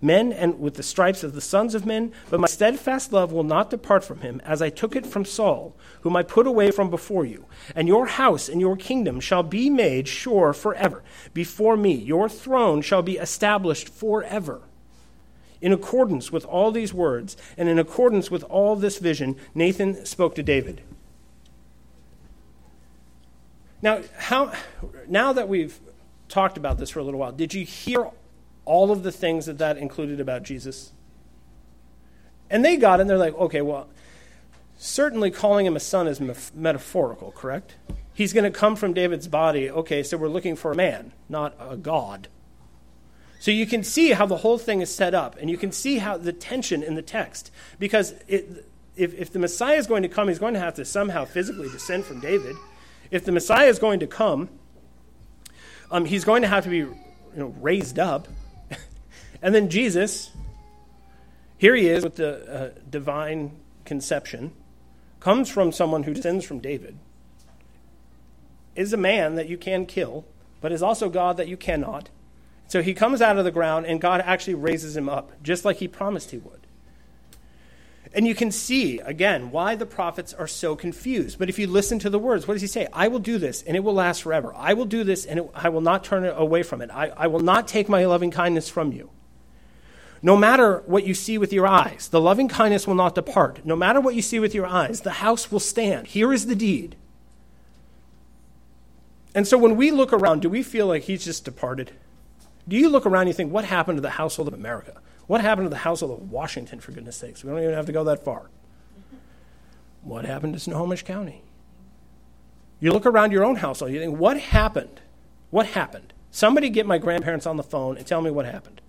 men and with the stripes of the sons of men, but my steadfast love will not depart from him, as I took it from Saul, whom I put away from before you. And your house and your kingdom shall be made sure forever before me. Your throne shall be established forever. In accordance with all these words and in accordance with all this vision, Nathan spoke to David. Now, how, now that we've talked about this for a little while, did you hear all of the things that that included about Jesus? And they got it, and they're like, okay, well, certainly calling him a son is metaphorical, correct? He's going to come from David's body. Okay, so we're looking for a man, not a God. So you can see how the whole thing is set up, and you can see how the tension in the text. Because it, if, if the Messiah is going to come, he's going to have to somehow physically descend from David. If the Messiah is going to come, um, he's going to have to be you know, raised up. And then Jesus, here he is with the uh, divine conception, comes from someone who descends from David, is a man that you can kill, but is also God that you cannot so he comes out of the ground, and God actually raises him up, just like he promised he would. And you can see, again, why the prophets are so confused. But if you listen to the words, what does he say? I will do this, and it will last forever. I will do this, and it, I will not turn away from it. I, I will not take my loving kindness from you. No matter what you see with your eyes, the loving kindness will not depart. No matter what you see with your eyes, the house will stand. Here is the deed. And so when we look around, do we feel like he's just departed? Do you look around and you think, what happened to the household of America? What happened to the household of Washington, for goodness sakes? We don't even have to go that far. What happened to Snohomish County? You look around your own household, you think, what happened? What happened? Somebody get my grandparents on the phone and tell me what happened.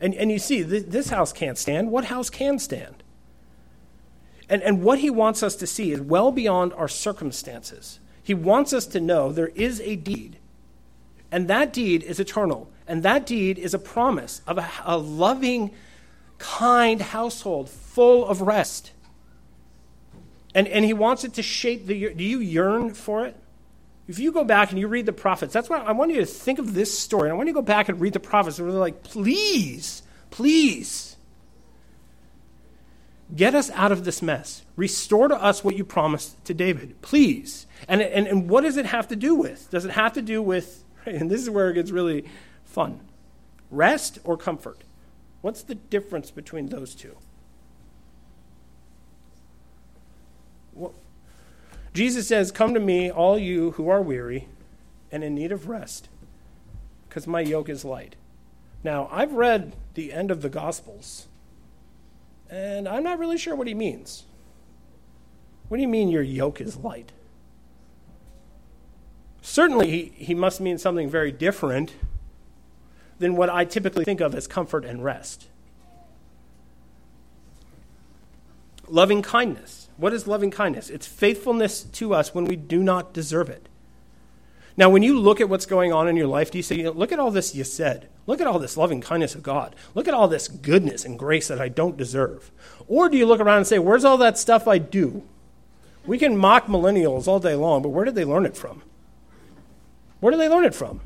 And, and you see, th- this house can't stand. What house can stand? And, and what he wants us to see is well beyond our circumstances. He wants us to know there is a deed, and that deed is eternal. And that deed is a promise of a, a loving, kind household full of rest. And, and he wants it to shape the. Do you yearn for it? If you go back and you read the prophets, that's why I want you to think of this story. And I want you to go back and read the prophets. where they're like, please, please, get us out of this mess. Restore to us what you promised to David, please. And, and, and what does it have to do with? Does it have to do with, and this is where it gets really fun? Rest or comfort? What's the difference between those two? Jesus says, Come to me, all you who are weary and in need of rest, because my yoke is light. Now, I've read the end of the Gospels, and I'm not really sure what he means. What do you mean your yoke is light? Certainly, he, he must mean something very different than what I typically think of as comfort and rest. Loving kindness. What is loving kindness? It's faithfulness to us when we do not deserve it. Now, when you look at what's going on in your life, do you say, look at all this hesed? Look at all this loving kindness of God. Look at all this goodness and grace that I don't deserve. Or do you look around and say, where's all that stuff I do? We can mock millennials all day long, but where did they learn it from? Where did they learn it from?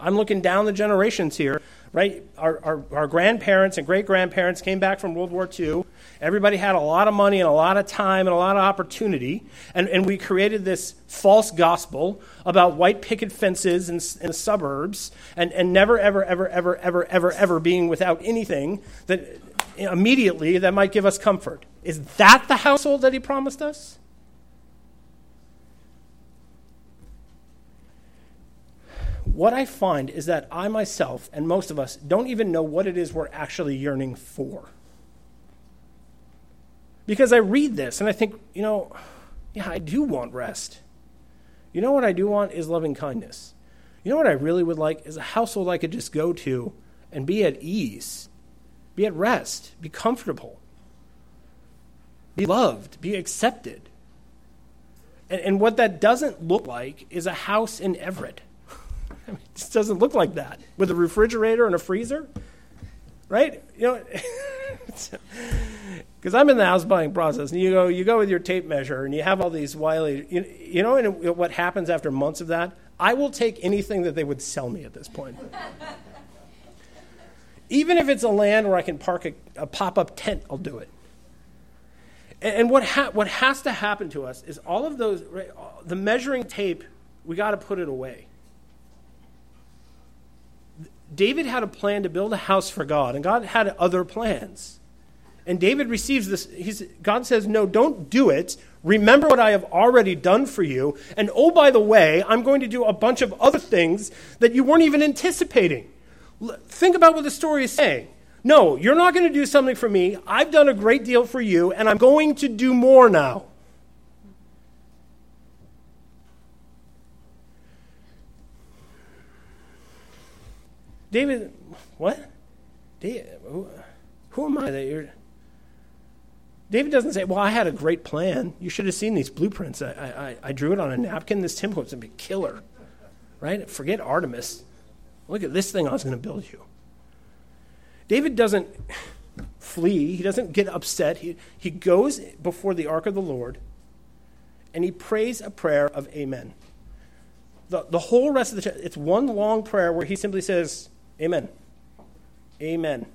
I'm looking down the generations here, right? Our, our, our grandparents and great grandparents came back from World War II. Everybody had a lot of money and a lot of time and a lot of opportunity. And, and we created this false gospel about white picket fences in, in the suburbs and, and never, ever, ever, ever, ever, ever, ever being without anything that immediately that might give us comfort. Is that the household that he promised us? What I find is that I myself and most of us don't even know what it is we're actually yearning for. Because I read this and I think, you know, yeah, I do want rest. You know what I do want is loving kindness. You know what I really would like is a household I could just go to and be at ease, be at rest, be comfortable, be loved, be accepted. And, and what that doesn't look like is a house in Everett I mean, it just doesn't look like that with a refrigerator and a freezer, right? You know, because I'm in the house buying process, and you go, you go with your tape measure, and you have all these wily, you, you know, and what happens after months of that? I will take anything that they would sell me at this point. Even if it's a land where I can park a, a pop up tent, I'll do it. And, and what, ha- what has to happen to us is all of those, right, the measuring tape, we got to put it away David had a plan to build a house for God, and God had other plans. And David receives this. He's, God says, No, don't do it. Remember what I have already done for you. And oh, by the way, I'm going to do a bunch of other things that you weren't even anticipating. Think about what the story is saying. No, you're not going to do something for me. I've done a great deal for you, and I'm going to do more now. David, what? David, who, who am I that you're. David doesn't say, Well, I had a great plan. You should have seen these blueprints. I, I, I drew it on a napkin. This temple going to be killer. Right? Forget Artemis. Look at this thing I was going to build you. David doesn't flee, he doesn't get upset. He, he goes before the ark of the Lord and he prays a prayer of amen. The, the whole rest of the it's one long prayer where he simply says, Amen. Amen.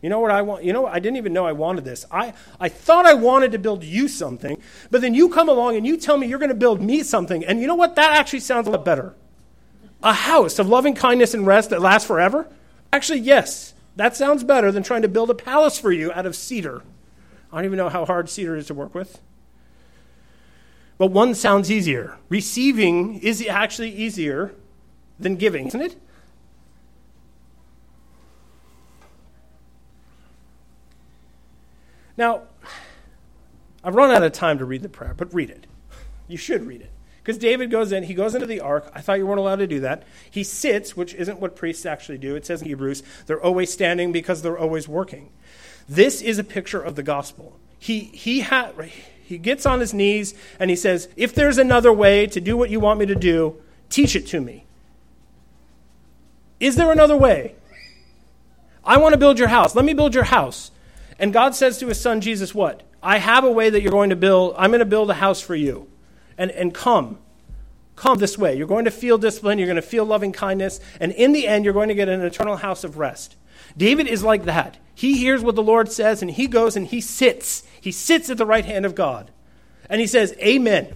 You know what I want? You know, I didn't even know I wanted this. I, I thought I wanted to build you something, but then you come along and you tell me you're going to build me something. And you know what? That actually sounds a lot better. A house of loving kindness and rest that lasts forever? Actually, yes. That sounds better than trying to build a palace for you out of cedar. I don't even know how hard cedar is to work with. But one sounds easier. Receiving is actually easier than giving, isn't it? Now, I've run out of time to read the prayer, but read it. You should read it. Because David goes in, he goes into the ark. I thought you weren't allowed to do that. He sits, which isn't what priests actually do. It says in Hebrews, they're always standing because they're always working. This is a picture of the gospel. He, he, ha- he gets on his knees and he says, If there's another way to do what you want me to do, teach it to me. Is there another way? I want to build your house. Let me build your house. And God says to his son Jesus, What? I have a way that you're going to build. I'm going to build a house for you. And, and come. Come this way. You're going to feel discipline. You're going to feel loving kindness. And in the end, you're going to get an eternal house of rest. David is like that. He hears what the Lord says and he goes and he sits. He sits at the right hand of God. And he says, Amen.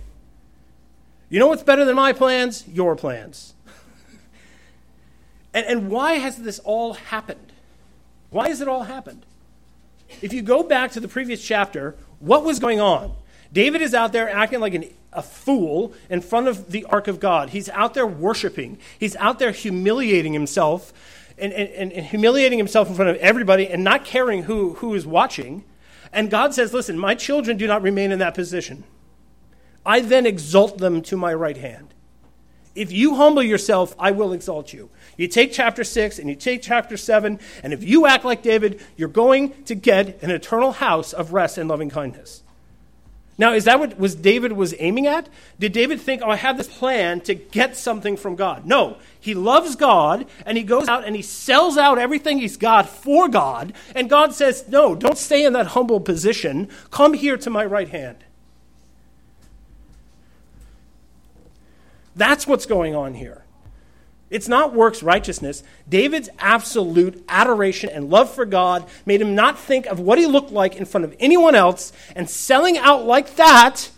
You know what's better than my plans? Your plans. and, and why has this all happened? Why has it all happened? If you go back to the previous chapter, what was going on? David is out there acting like an, a fool in front of the ark of God. He's out there worshiping, he's out there humiliating himself and, and, and humiliating himself in front of everybody and not caring who, who is watching. And God says, Listen, my children do not remain in that position. I then exalt them to my right hand. If you humble yourself, I will exalt you. You take chapter 6 and you take chapter 7, and if you act like David, you're going to get an eternal house of rest and loving kindness. Now, is that what was David was aiming at? Did David think, oh, I have this plan to get something from God? No. He loves God, and he goes out and he sells out everything he's got for God, and God says, no, don't stay in that humble position. Come here to my right hand. That's what's going on here. It's not works righteousness. David's absolute adoration and love for God made him not think of what he looked like in front of anyone else, and selling out like that,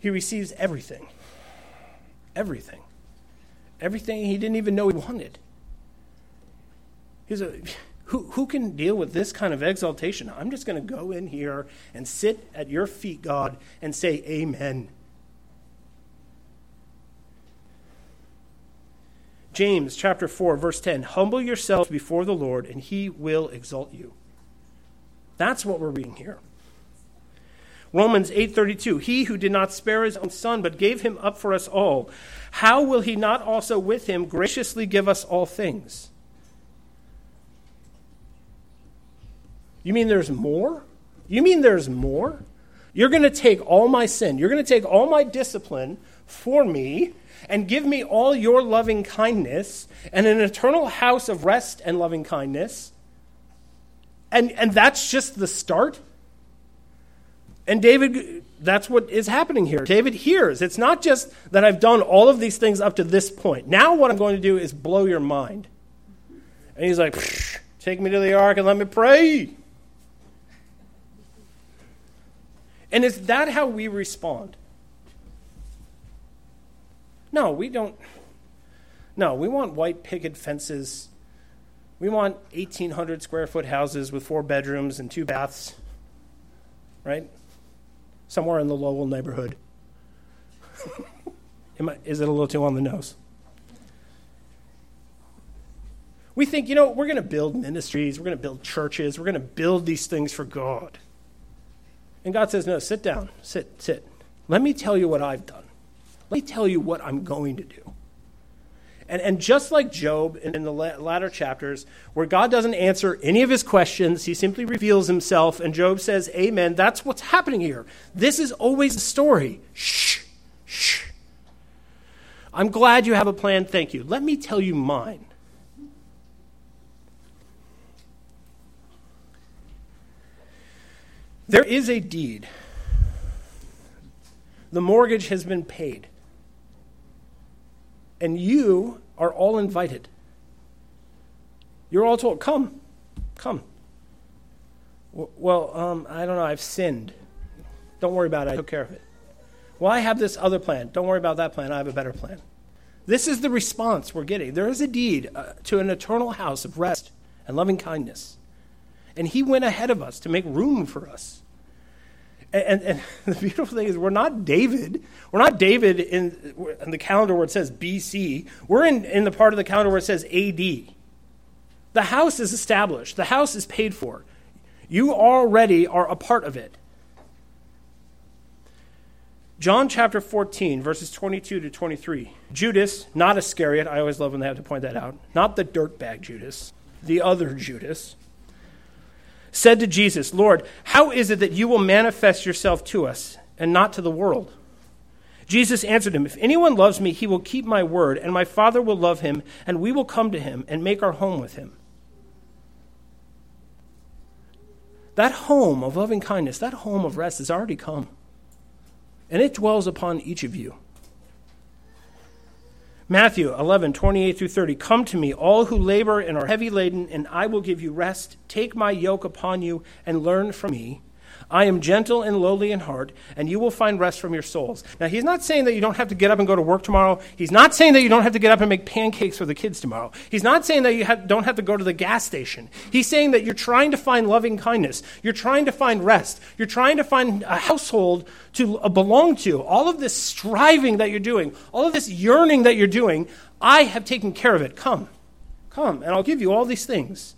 he receives everything. Everything. Everything he didn't even know he wanted. He's a, who, who can deal with this kind of exaltation? I'm just going to go in here and sit at your feet, God, and say, Amen. James chapter 4 verse 10 humble yourselves before the Lord and he will exalt you. That's what we're reading here. Romans 8:32 He who did not spare his own son but gave him up for us all how will he not also with him graciously give us all things? You mean there's more? You mean there's more? You're going to take all my sin, you're going to take all my discipline for me and give me all your loving kindness and an eternal house of rest and loving kindness. And, and that's just the start. And David, that's what is happening here. David hears. It's not just that I've done all of these things up to this point. Now, what I'm going to do is blow your mind. And he's like, take me to the ark and let me pray. And is that how we respond? No, we don't. No, we want white picket fences. We want 1,800 square foot houses with four bedrooms and two baths, right? Somewhere in the Lowell neighborhood. Is it a little too on the nose? We think, you know, we're going to build ministries, we're going to build churches, we're going to build these things for God. And God says, no, sit down, sit, sit. Let me tell you what I've done. Let me tell you what I'm going to do. And, and just like Job in, the latter chapters, where God doesn't answer any of his questions, he simply reveals himself, and Job says, Amen. That's what's happening here. This is always the story. Shh, shh. I'm glad you have a plan. Thank you. Let me tell you mine. There is a deed. The mortgage has been paid and you are all invited. You're all told, come, come. Well, um, I don't know, I've sinned. Don't worry about it, I took care of it. Well, I have this other plan. Don't worry about that plan, I have a better plan. This is the response we're getting. There is a deed uh, to an eternal house of rest and loving kindness. And he went ahead of us to make room for us. And, and, the beautiful thing is, we're not David. We're not David in, in, the calendar where it says BC. We're in, in the part of the calendar where it says AD. The house is established, the house is paid for. You already are a part of it. John chapter 14, verses 22 to 23. Judas, not Iscariot, I always love when they have to point that out, not the dirtbag Judas, the other Judas said to Jesus, Lord, how is it that you will manifest yourself to us and not to the world? Jesus answered him, If anyone loves me, he will keep my word, and my Father will love him, and we will come to him and make our home with him. That home of loving kindness, that home of rest has already come, and it dwells upon each of you. Matthew 11, 28 through 30. Come to me, all who labor and are heavy laden, and I will give you rest. Take my yoke upon you and learn from me I am gentle and lowly in heart, and you will find rest from your souls. Now, he's not saying that you don't have to get up and go to work tomorrow. He's not saying that you don't have to get up and make pancakes for the kids tomorrow. He's not saying that you have, don't have to go to the gas station. He's saying that you're trying to find loving kindness. You're trying to find rest. You're trying to find a household to uh, belong to. All of this striving that you're doing, all of this yearning that you're doing, I have taken care of it. Come, come, and I'll give you all these things.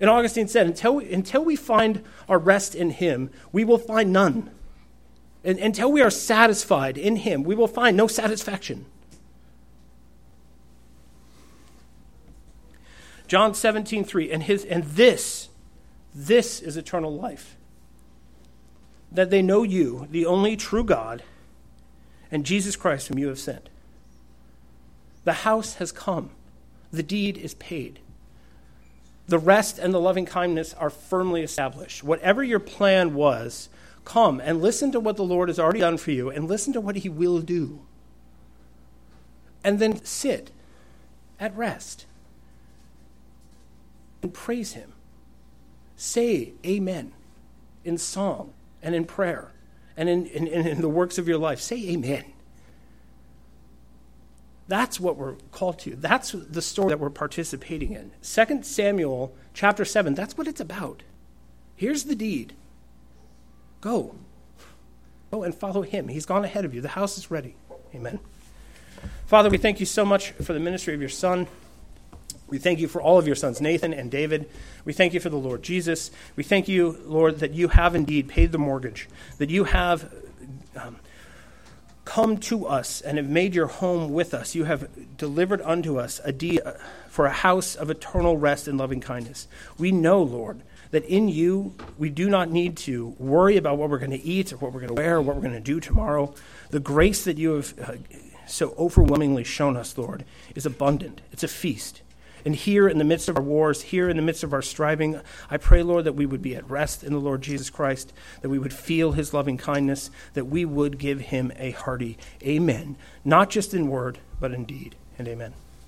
And Augustine said, until we, until we find our rest in Him, we will find none. And until we are satisfied in Him, we will find no satisfaction. John 17, 3, and, his, and this, this is eternal life. That they know you, the only true God, and Jesus Christ, whom you have sent. The house has come, the deed is paid the rest and the loving kindness are firmly established. Whatever your plan was, come and listen to what the Lord has already done for you and listen to what he will do. And then sit at rest and praise him. Say amen in song and in prayer and in, in, in the works of your life. Say amen. That's what we're called to. That's the story that we're participating in. 2 Samuel chapter 7, that's what it's about. Here's the deed. Go. Go and follow him. He's gone ahead of you. The house is ready. Amen. Father, we thank you so much for the ministry of your son. We thank you for all of your sons, Nathan and David. We thank you for the Lord Jesus. We thank you, Lord, that you have indeed paid the mortgage, that you have um, come to us and have made your home with us. You have delivered unto us a for a house of eternal rest and loving kindness. We know, Lord, that in you we do not need to worry about what we're going to eat or what we're going to wear or what we're going to do tomorrow. The grace that you have uh, so overwhelmingly shown us, Lord, is abundant. It's a feast. And here in the midst of our wars, here in the midst of our striving, I pray, Lord, that we would be at rest in the Lord Jesus Christ, that we would feel his loving kindness, that we would give him a hearty amen, not just in word, but in deed. And amen.